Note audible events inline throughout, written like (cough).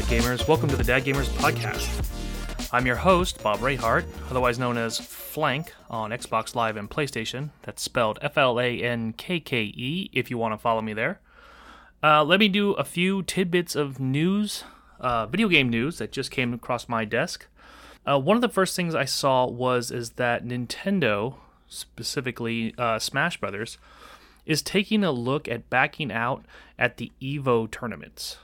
Dad Gamers. Welcome to the Dad Gamers Podcast. I'm your host, Bob Rayhart, otherwise known as Flank on Xbox Live and PlayStation. That's spelled F L A N K K E if you want to follow me there. Uh, let me do a few tidbits of news, uh, video game news that just came across my desk. Uh, one of the first things I saw was is that Nintendo, specifically uh, Smash Brothers, is taking a look at backing out at the Evo tournaments.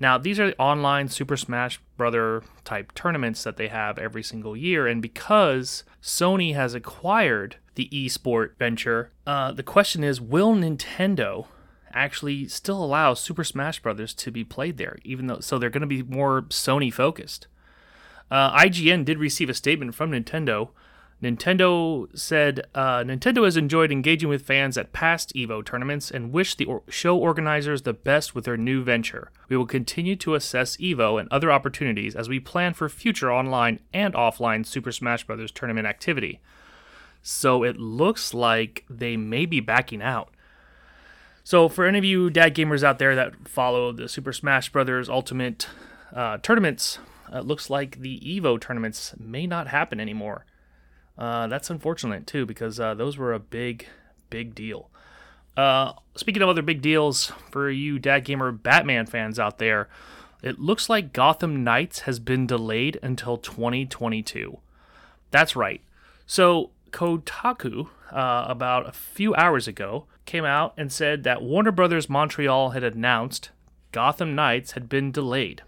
Now, these are the online Super Smash Brother type tournaments that they have every single year, and because Sony has acquired the esport venture, uh, the question is, will Nintendo actually still allow Super Smash Brothers to be played there? Even though, so they're going to be more Sony focused. Uh, IGN did receive a statement from Nintendo Nintendo said uh, Nintendo has enjoyed engaging with fans at past EVO tournaments and wish the or- show organizers the best with their new venture. We will continue to assess EVO and other opportunities as we plan for future online and offline Super Smash Bros. tournament activity. So it looks like they may be backing out. So for any of you dad gamers out there that follow the Super Smash Bros. Ultimate uh, tournaments, it looks like the EVO tournaments may not happen anymore. Uh, that's unfortunate too because uh, those were a big, big deal. Uh, speaking of other big deals for you Dad Gamer Batman fans out there, it looks like Gotham Knights has been delayed until 2022. That's right. So Kotaku, uh, about a few hours ago, came out and said that Warner Brothers Montreal had announced Gotham Knights had been delayed.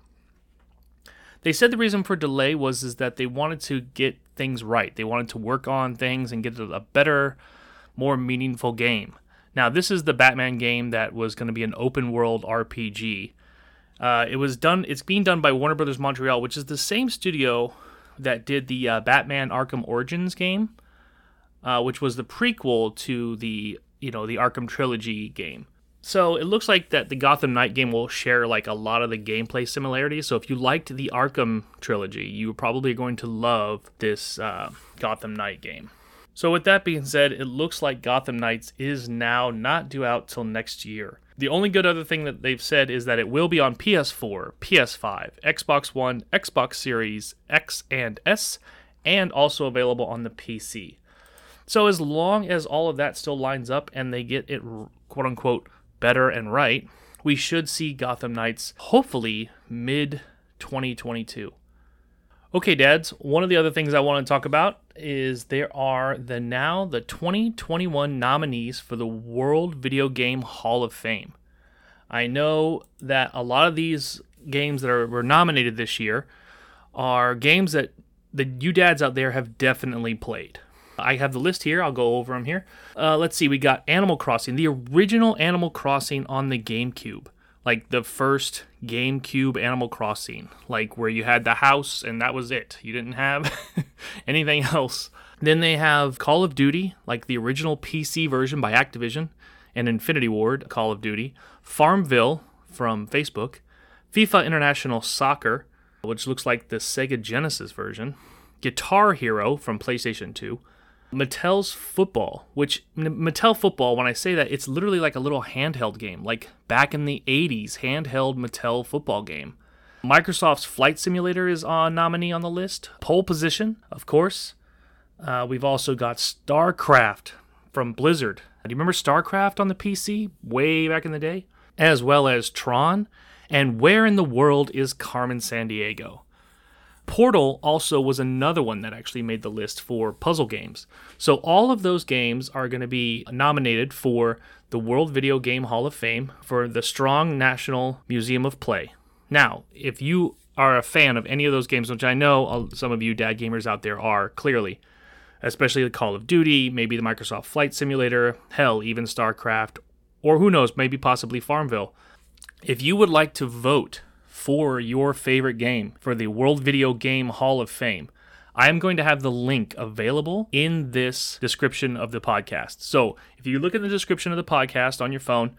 They said the reason for delay was is that they wanted to get things right. They wanted to work on things and get a better, more meaningful game. Now, this is the Batman game that was going to be an open world RPG. Uh, it was done. It's being done by Warner Brothers Montreal, which is the same studio that did the uh, Batman Arkham Origins game, uh, which was the prequel to the you know the Arkham trilogy game. So it looks like that the Gotham Knight game will share like a lot of the gameplay similarities. So if you liked the Arkham trilogy, you are probably going to love this uh, Gotham Knight game. So with that being said, it looks like Gotham Knights is now not due out till next year. The only good other thing that they've said is that it will be on PS4, PS5, Xbox One, Xbox Series X and S, and also available on the PC. So as long as all of that still lines up and they get it quote unquote better and right, we should see Gotham Knights hopefully mid 2022. Okay, dads, one of the other things I want to talk about is there are the now the 2021 nominees for the World Video Game Hall of Fame. I know that a lot of these games that are, were nominated this year are games that the you dads out there have definitely played. I have the list here. I'll go over them here. Uh, let's see. We got Animal Crossing, the original Animal Crossing on the GameCube, like the first GameCube Animal Crossing, like where you had the house and that was it. You didn't have (laughs) anything else. Then they have Call of Duty, like the original PC version by Activision, and Infinity Ward Call of Duty, Farmville from Facebook, FIFA International Soccer, which looks like the Sega Genesis version, Guitar Hero from PlayStation 2, Mattel's Football, which Mattel Football, when I say that, it's literally like a little handheld game, like back in the 80s, handheld Mattel football game. Microsoft's Flight Simulator is a nominee on the list. Pole Position, of course. Uh, we've also got StarCraft from Blizzard. Do you remember StarCraft on the PC way back in the day? As well as Tron. And Where in the World is Carmen Sandiego? Portal also was another one that actually made the list for puzzle games. So all of those games are going to be nominated for the World Video Game Hall of Fame for the Strong National Museum of Play. Now, if you are a fan of any of those games, which I know some of you dad gamers out there are clearly, especially the Call of Duty, maybe the Microsoft Flight Simulator, hell, even StarCraft, or who knows, maybe possibly Farmville. If you would like to vote for your favorite game for the World Video Game Hall of Fame. I am going to have the link available in this description of the podcast. So if you look in the description of the podcast on your phone,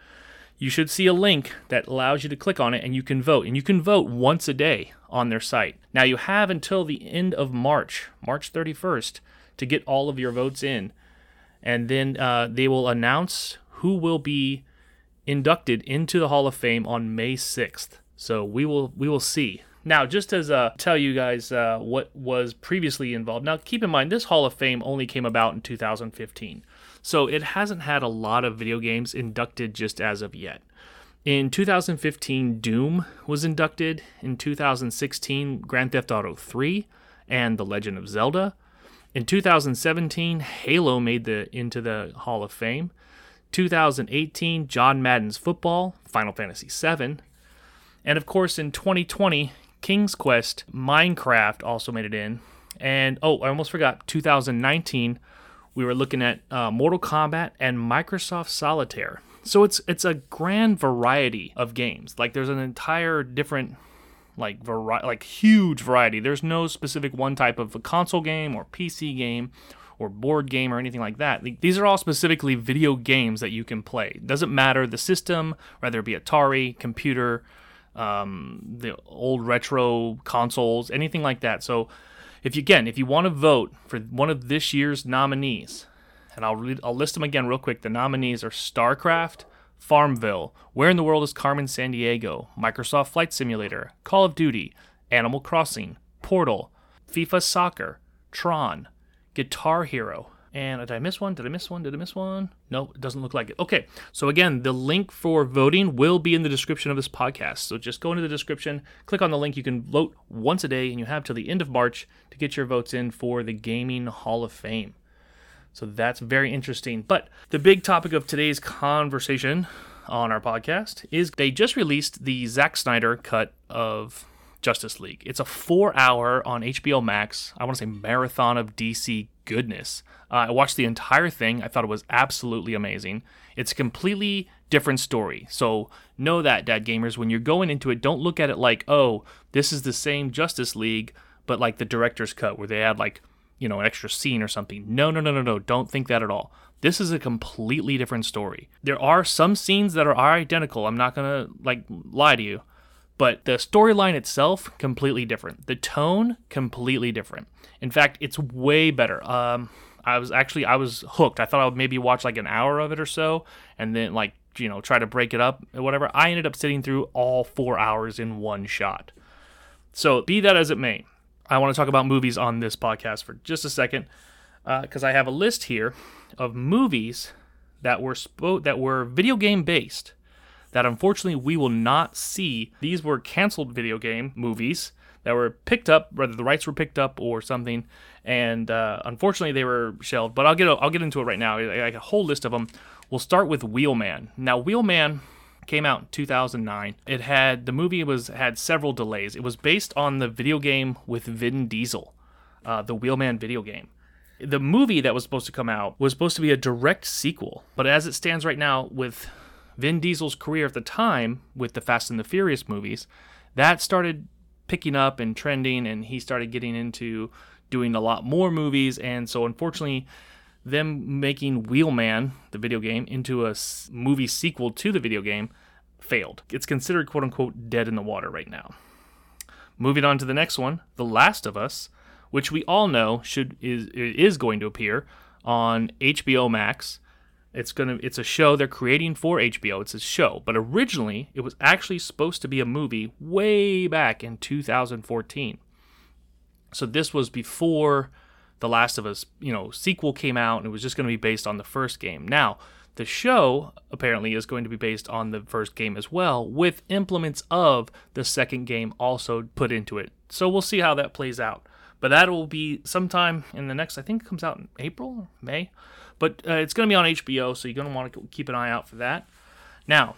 you should see a link that allows you to click on it and you can vote. And you can vote once a day on their site. Now you have until the end of March, March 31st, to get all of your votes in. And then uh, they will announce who will be inducted into the Hall of Fame on May 6th. So we will we will see. Now, just as uh, tell you guys uh, what was previously involved. Now, keep in mind this Hall of Fame only came about in 2015, so it hasn't had a lot of video games inducted just as of yet. In 2015, Doom was inducted. In 2016, Grand Theft Auto 3 and The Legend of Zelda. In 2017, Halo made the into the Hall of Fame. 2018, John Madden's Football, Final Fantasy VII. And of course, in 2020, King's Quest, Minecraft also made it in. And oh, I almost forgot, 2019, we were looking at uh, Mortal Kombat and Microsoft Solitaire. So it's it's a grand variety of games. Like there's an entire different like vari- like huge variety. There's no specific one type of a console game or PC game or board game or anything like that. These are all specifically video games that you can play. It doesn't matter the system, whether it be Atari, computer, um, the old retro consoles, anything like that. So, if you again, if you want to vote for one of this year's nominees, and I'll read, I'll list them again real quick. The nominees are StarCraft, Farmville, Where in the World is Carmen Sandiego, Microsoft Flight Simulator, Call of Duty, Animal Crossing, Portal, FIFA Soccer, Tron, Guitar Hero, and did I miss one? Did I miss one? Did I miss one? No, it doesn't look like it. Okay, so again, the link for voting will be in the description of this podcast. So just go into the description, click on the link. You can vote once a day, and you have till the end of March to get your votes in for the Gaming Hall of Fame. So that's very interesting. But the big topic of today's conversation on our podcast is they just released the Zack Snyder cut of Justice League. It's a four hour on HBO Max, I want to say marathon of DC goodness. Uh, I watched the entire thing. I thought it was absolutely amazing. It's a completely different story. So know that, Dad Gamers, when you're going into it, don't look at it like, oh, this is the same Justice League, but like the director's cut where they add like, you know, an extra scene or something. No, no, no, no, no. Don't think that at all. This is a completely different story. There are some scenes that are identical. I'm not going to like lie to you. But the storyline itself, completely different. The tone, completely different. In fact, it's way better. Um, I was actually I was hooked. I thought I would maybe watch like an hour of it or so, and then like you know try to break it up or whatever. I ended up sitting through all four hours in one shot. So be that as it may, I want to talk about movies on this podcast for just a second because uh, I have a list here of movies that were spo- that were video game based that unfortunately we will not see. These were canceled video game movies that were picked up, whether the rights were picked up or something, and uh, unfortunately they were shelved. But I'll get I'll get into it right now. Like a whole list of them. We'll start with Wheelman. Now Wheelman came out in 2009. It had the movie was had several delays. It was based on the video game with Vin Diesel, uh, the Wheelman video game. The movie that was supposed to come out was supposed to be a direct sequel, but as it stands right now, with Vin Diesel's career at the time with the Fast and the Furious movies, that started picking up and trending, and he started getting into doing a lot more movies. And so, unfortunately, them making Wheelman, the video game, into a movie sequel to the video game failed. It's considered quote unquote dead in the water right now. Moving on to the next one, The Last of Us, which we all know should is is going to appear on HBO Max it's gonna it's a show they're creating for HBO. It's a show, but originally it was actually supposed to be a movie way back in 2014. So this was before The Last of Us, you know, sequel came out and it was just going to be based on the first game. Now, the show apparently is going to be based on the first game as well, with implements of the second game also put into it. So we'll see how that plays out. But that will be sometime in the next, I think it comes out in April May. But uh, it's going to be on HBO, so you're going to want to keep an eye out for that. Now,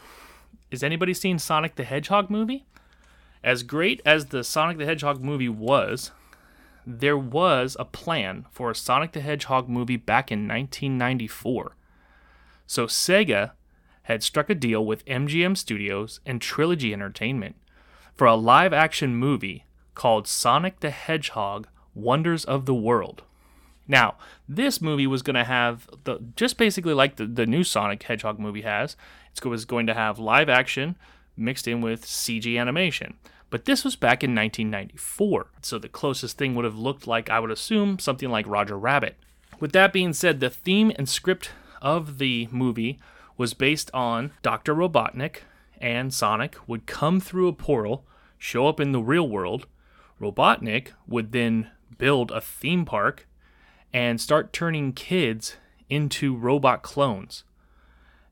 is anybody seen Sonic the Hedgehog movie? As great as the Sonic the Hedgehog movie was, there was a plan for a Sonic the Hedgehog movie back in 1994. So Sega had struck a deal with MGM Studios and Trilogy Entertainment for a live action movie called Sonic the Hedgehog Wonders of the World. Now, this movie was going to have the just basically like the, the new Sonic Hedgehog movie has. It was going to have live action mixed in with CG animation. But this was back in 1994, so the closest thing would have looked like, I would assume, something like Roger Rabbit. With that being said, the theme and script of the movie was based on Dr. Robotnik and Sonic would come through a portal, show up in the real world. Robotnik would then build a theme park and start turning kids into robot clones.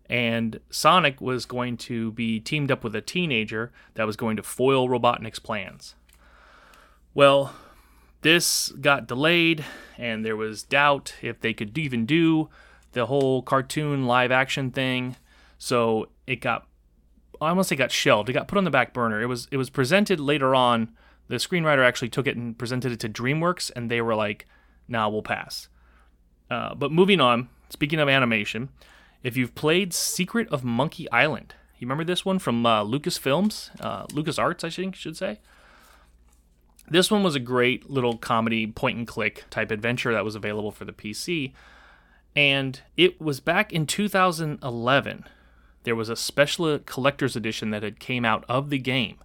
And Sonic was going to be teamed up with a teenager that was going to foil Robotnik's plans. Well, this got delayed, and there was doubt if they could even do the whole cartoon live action thing. So it got, I almost say got shelved. It got put on the back burner. It was it was presented later on. The screenwriter actually took it and presented it to DreamWorks, and they were like, "Nah, we'll pass." Uh, but moving on. Speaking of animation, if you've played Secret of Monkey Island, you remember this one from uh, Lucasfilms, uh, Lucas Arts, I think should say. This one was a great little comedy point and click type adventure that was available for the PC. And it was back in 2011. There was a special collector's edition that had came out of the game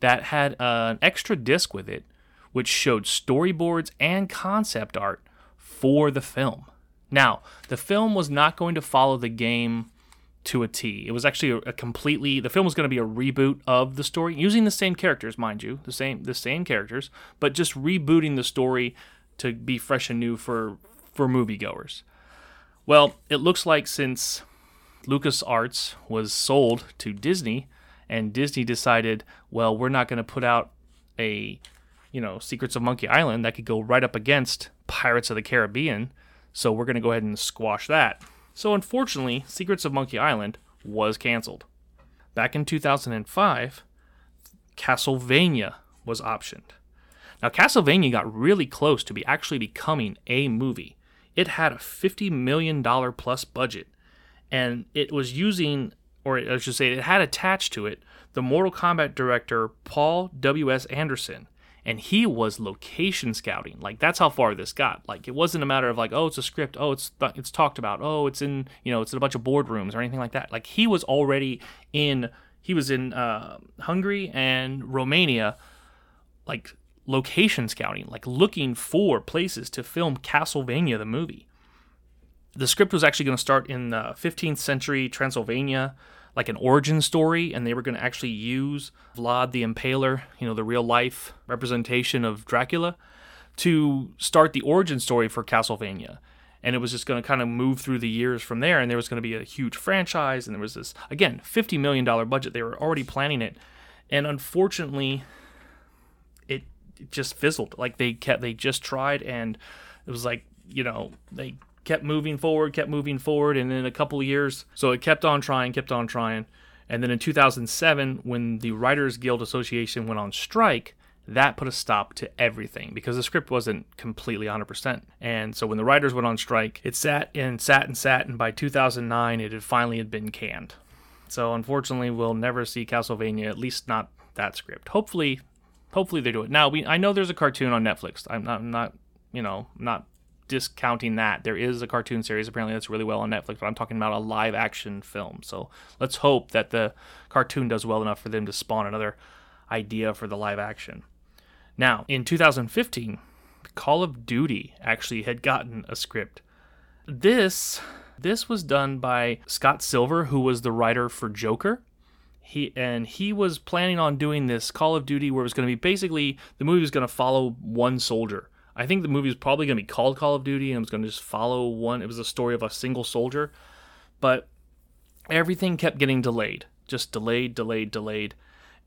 that had uh, an extra disc with it, which showed storyboards and concept art for the film. Now, the film was not going to follow the game to a T. It was actually a, completely the film was going to be a reboot of the story using the same characters, mind you, the same the same characters, but just rebooting the story to be fresh and new for for moviegoers. Well, it looks like since LucasArts was sold to Disney and Disney decided, well, we're not going to put out a you know, Secrets of Monkey Island that could go right up against Pirates of the Caribbean, so we're going to go ahead and squash that. So, unfortunately, Secrets of Monkey Island was canceled. Back in 2005, Castlevania was optioned. Now, Castlevania got really close to be actually becoming a movie. It had a $50 million plus budget, and it was using, or I should say, it had attached to it the Mortal Kombat director Paul W.S. Anderson, and he was location scouting. Like that's how far this got. Like it wasn't a matter of like, oh, it's a script, oh, it's th- it's talked about, oh, it's in you know, it's in a bunch of boardrooms or anything like that. Like he was already in. He was in uh, Hungary and Romania, like location scouting, like looking for places to film Castlevania the movie. The script was actually going to start in uh, 15th century Transylvania like an origin story, and they were going to actually use Vlad the Impaler, you know, the real life representation of Dracula, to start the origin story for Castlevania. And it was just going to kind of move through the years from there, and there was going to be a huge franchise, and there was this again fifty million dollar budget. They were already planning it, and unfortunately, it, it just fizzled. Like they kept, they just tried, and it was like you know they kept moving forward, kept moving forward, and in a couple of years, so it kept on trying, kept on trying. And then in 2007, when the Writers Guild Association went on strike, that put a stop to everything because the script wasn't completely 100%. And so when the writers went on strike, it sat and sat and sat, and by 2009, it had finally had been canned. So unfortunately, we'll never see Castlevania, at least not that script. Hopefully, hopefully they do it. Now, we I know there's a cartoon on Netflix. I'm not, I'm not you know, not discounting that. There is a cartoon series apparently that's really well on Netflix, but I'm talking about a live action film. So let's hope that the cartoon does well enough for them to spawn another idea for the live action. Now, in 2015, Call of Duty actually had gotten a script. This this was done by Scott Silver, who was the writer for Joker. He and he was planning on doing this Call of Duty where it was going to be basically the movie was going to follow one soldier I think the movie was probably going to be called Call of Duty and was going to just follow one. It was a story of a single soldier, but everything kept getting delayed, just delayed, delayed, delayed.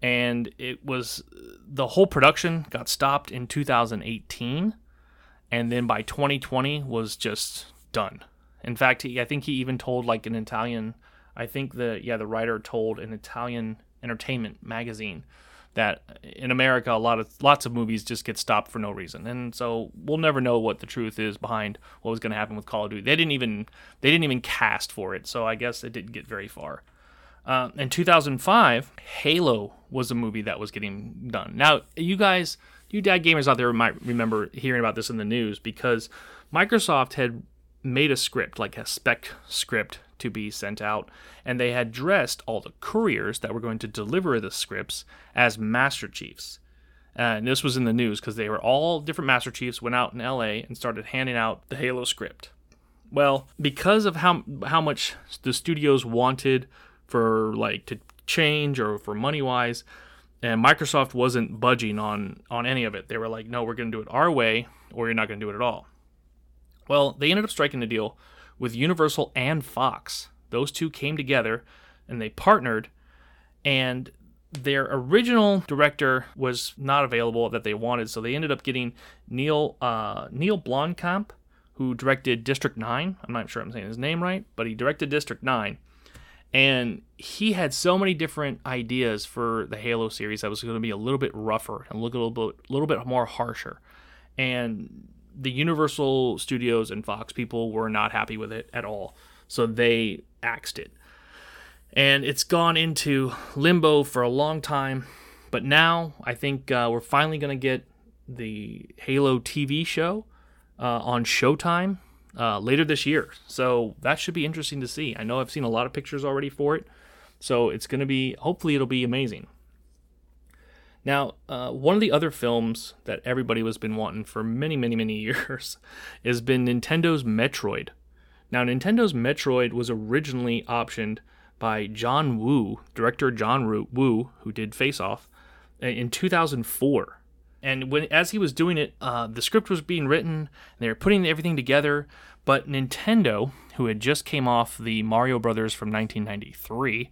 And it was the whole production got stopped in 2018, and then by 2020 was just done. In fact, he, I think he even told like an Italian, I think the yeah the writer told an Italian entertainment magazine that in America a lot of lots of movies just get stopped for no reason, and so we'll never know what the truth is behind what was going to happen with Call of Duty. They didn't even they didn't even cast for it, so I guess it didn't get very far. Uh, in 2005, Halo was a movie that was getting done. Now, you guys, you dad gamers out there might remember hearing about this in the news because Microsoft had made a script, like a spec script, to be sent out, and they had dressed all the couriers that were going to deliver the scripts as Master Chiefs. Uh, and this was in the news because they were all different Master Chiefs went out in LA and started handing out the Halo script. Well, because of how how much the studios wanted for like to change or for money wise. And Microsoft wasn't budging on on any of it. They were like, "No, we're going to do it our way, or you're not going to do it at all." Well, they ended up striking a deal with Universal and Fox. Those two came together and they partnered, and their original director was not available that they wanted, so they ended up getting Neil uh, Neil Blomkamp, who directed District Nine. I'm not sure I'm saying his name right, but he directed District Nine, and he had so many different ideas for the Halo series that was going to be a little bit rougher and look a little bit, a little bit more harsher, and the Universal Studios and Fox people were not happy with it at all, so they axed it and it's gone into limbo for a long time. But now I think uh, we're finally going to get the Halo TV show uh, on Showtime uh, later this year. So that should be interesting to see. I know I've seen a lot of pictures already for it. So it's going to be, hopefully, it'll be amazing. Now, uh, one of the other films that everybody has been wanting for many, many, many (laughs) years has been Nintendo's Metroid. Now, Nintendo's Metroid was originally optioned by John Woo, director John Woo, who did Face Off, in 2004. And when as he was doing it, uh, the script was being written. They were putting everything together. But Nintendo, who had just came off the Mario Brothers from 1993,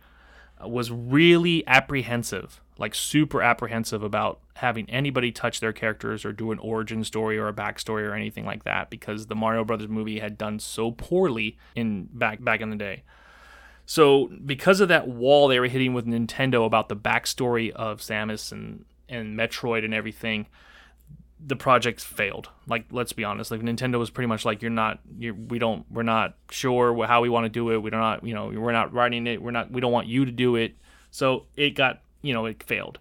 uh, was really apprehensive, like super apprehensive about having anybody touch their characters or do an origin story or a backstory or anything like that because the Mario Brothers movie had done so poorly in back back in the day. So because of that wall they were hitting with Nintendo about the backstory of Samus and and Metroid and everything, the project failed. Like let's be honest, like Nintendo was pretty much like you're not you're, we don't we're not sure how we want to do it. We're not you know we're not writing it. We're not we don't want you to do it. So it got you know it failed.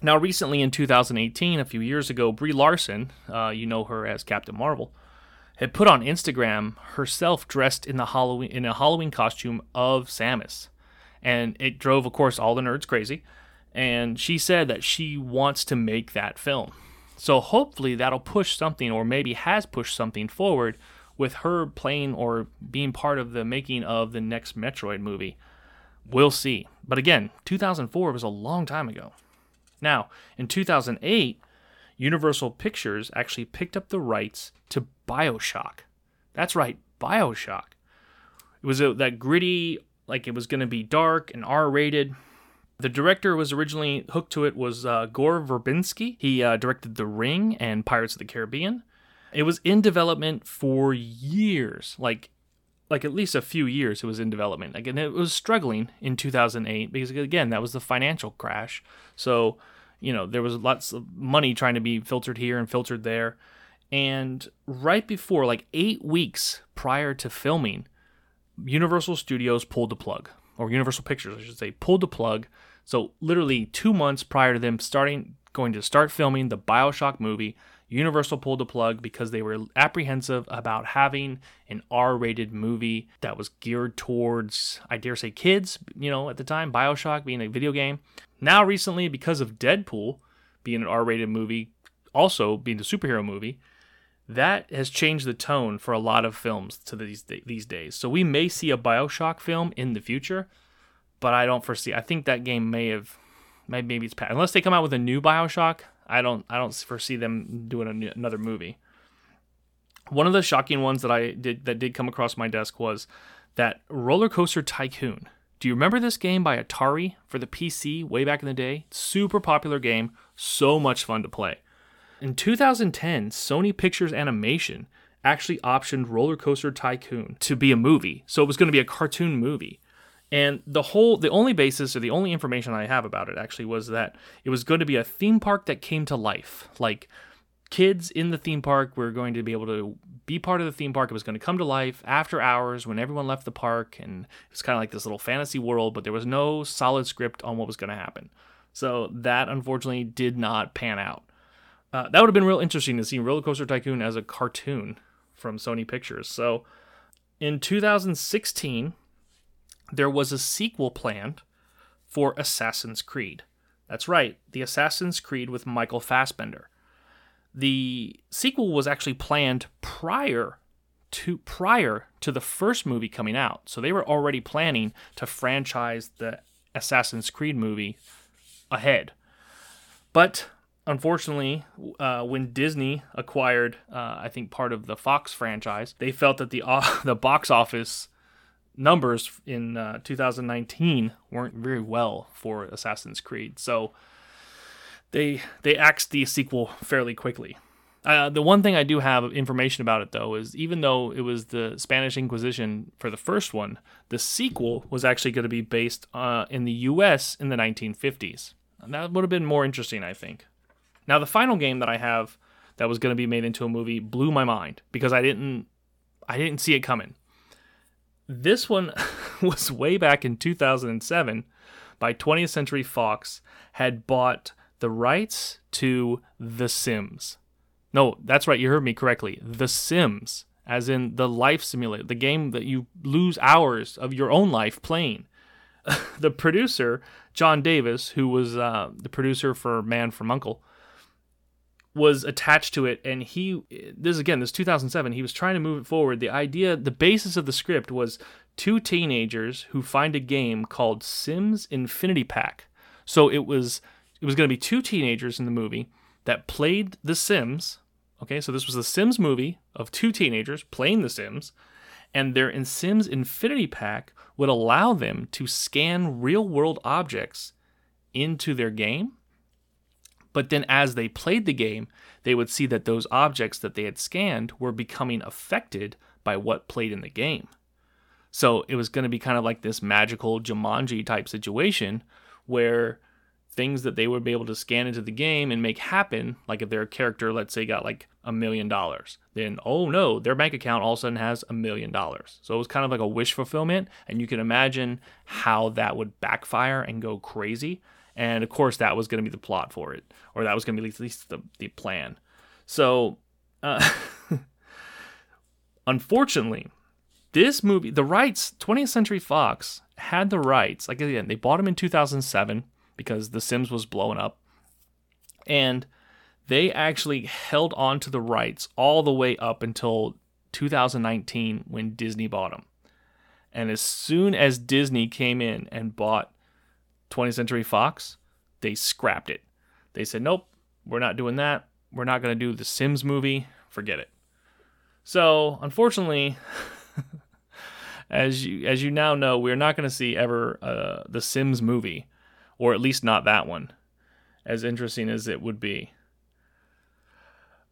Now recently in 2018, a few years ago, Brie Larson, uh, you know her as Captain Marvel had put on Instagram herself dressed in the Halloween in a Halloween costume of Samus. And it drove, of course, all the nerds crazy. And she said that she wants to make that film. So hopefully that'll push something, or maybe has pushed something forward with her playing or being part of the making of the next Metroid movie. We'll see. But again, 2004 was a long time ago. Now, in 2008, Universal Pictures actually picked up the rights to Bioshock. That's right, Bioshock. It was a, that gritty, like it was going to be dark and R rated. The director was originally hooked to it was uh, Gore Verbinski. He uh, directed The Ring and Pirates of the Caribbean. It was in development for years, like like at least a few years. It was in development. Again, it was struggling in 2008 because again that was the financial crash. So you know there was lots of money trying to be filtered here and filtered there and right before like 8 weeks prior to filming Universal Studios pulled the plug or Universal Pictures I should say pulled the plug so literally 2 months prior to them starting going to start filming the BioShock movie Universal pulled the plug because they were apprehensive about having an R rated movie that was geared towards, I dare say, kids, you know, at the time, Bioshock being a video game. Now, recently, because of Deadpool being an R rated movie, also being a superhero movie, that has changed the tone for a lot of films to these these days. So we may see a BioShock film in the future, but I don't foresee. I think that game may have maybe it's past. unless they come out with a new BioShock. I don't I don't foresee them doing another movie. One of the shocking ones that I did that did come across my desk was that Roller Coaster Tycoon. Do you remember this game by Atari for the PC way back in the day? Super popular game, so much fun to play. In 2010, Sony Pictures Animation actually optioned Roller Coaster Tycoon to be a movie. So it was going to be a cartoon movie. And the whole, the only basis or the only information I have about it actually was that it was going to be a theme park that came to life. Like kids in the theme park were going to be able to be part of the theme park. It was going to come to life after hours when everyone left the park. And it's kind of like this little fantasy world, but there was no solid script on what was going to happen. So that unfortunately did not pan out. Uh, that would have been real interesting to see Roller Coaster Tycoon as a cartoon from Sony Pictures. So in 2016, there was a sequel planned for Assassin's Creed. That's right, the Assassin's Creed with Michael Fassbender. The sequel was actually planned prior to prior to the first movie coming out. So they were already planning to franchise the Assassin's Creed movie ahead. But unfortunately, uh, when Disney acquired, uh, I think part of the Fox franchise, they felt that the uh, (laughs) the box office numbers in uh, 2019 weren't very well for Assassin's Creed, so they they axed the sequel fairly quickly. Uh, the one thing I do have information about it though is even though it was the Spanish Inquisition for the first one, the sequel was actually going to be based uh, in the U.S. in the 1950s. And that would have been more interesting, I think. Now, the final game that I have that was going to be made into a movie blew my mind because I didn't I didn't see it coming. This one (laughs) was way back in 2007 by 20th Century Fox had bought the rights to The Sims. No, that's right, you heard me correctly. The Sims, as in the life simulator, the game that you lose hours of your own life playing. (laughs) the producer, John Davis, who was uh, the producer for Man from Uncle, was attached to it and he this again this 2007 he was trying to move it forward. The idea the basis of the script was two teenagers who find a game called sims infinity pack. So it was it was going to be two teenagers in the movie that played the sims okay? So this was the sims movie of two teenagers playing the sims and their in sims infinity pack would allow them to scan real world objects into their game but then as they played the game, they would see that those objects that they had scanned were becoming affected by what played in the game. So it was going to be kind of like this magical Jumanji type situation where things that they would be able to scan into the game and make happen, like if their character, let's say, got like a million dollars, then oh no, their bank account all of a sudden has a million dollars. So it was kind of like a wish fulfillment, and you can imagine how that would backfire and go crazy. And of course, that was going to be the plot for it, or that was going to be at least the, the plan. So, uh, (laughs) unfortunately, this movie, the rights, 20th Century Fox had the rights. Like again, they bought them in 2007 because The Sims was blowing up, and they actually held on to the rights all the way up until 2019 when Disney bought them. And as soon as Disney came in and bought 20th Century Fox, they scrapped it. They said, nope, we're not doing that. We're not going to do the Sims movie. Forget it. So, unfortunately, (laughs) as you as you now know, we're not going to see ever uh, the Sims movie, or at least not that one. As interesting as it would be.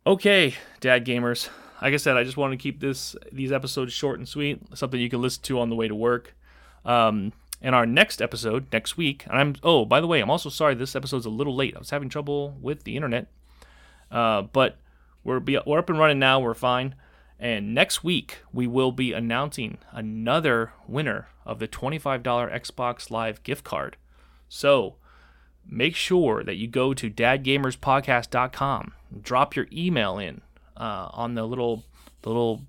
Okay, dad gamers. Like I said, I just want to keep this these episodes short and sweet, something you can listen to on the way to work. Um, in our next episode next week. And I'm oh by the way, I'm also sorry this episode's a little late. I was having trouble with the internet, uh, but we're be, we're up and running now. We're fine. And next week we will be announcing another winner of the $25 Xbox Live gift card. So make sure that you go to dadgamerspodcast.com, drop your email in uh, on the little the little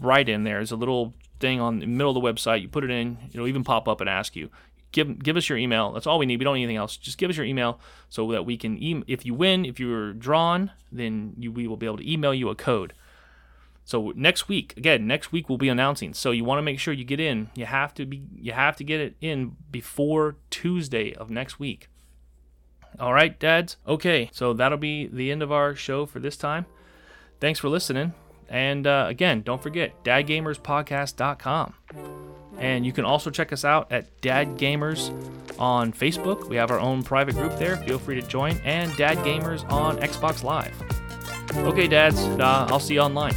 write in there. There's a little thing on the middle of the website. You put it in, it'll even pop up and ask you. Give, give us your email. That's all we need. We don't need anything else. Just give us your email so that we can. E- if you win, if you're drawn, then you, we will be able to email you a code. So next week, again, next week we'll be announcing. So you want to make sure you get in. You have to be. You have to get it in before Tuesday of next week. All right, dads. Okay, so that'll be the end of our show for this time. Thanks for listening. And uh, again, don't forget dadgamerspodcast.com. And you can also check us out at Dad Gamers on Facebook. We have our own private group there. Feel free to join. And Dad Gamers on Xbox Live. Okay, dads, uh, I'll see you online.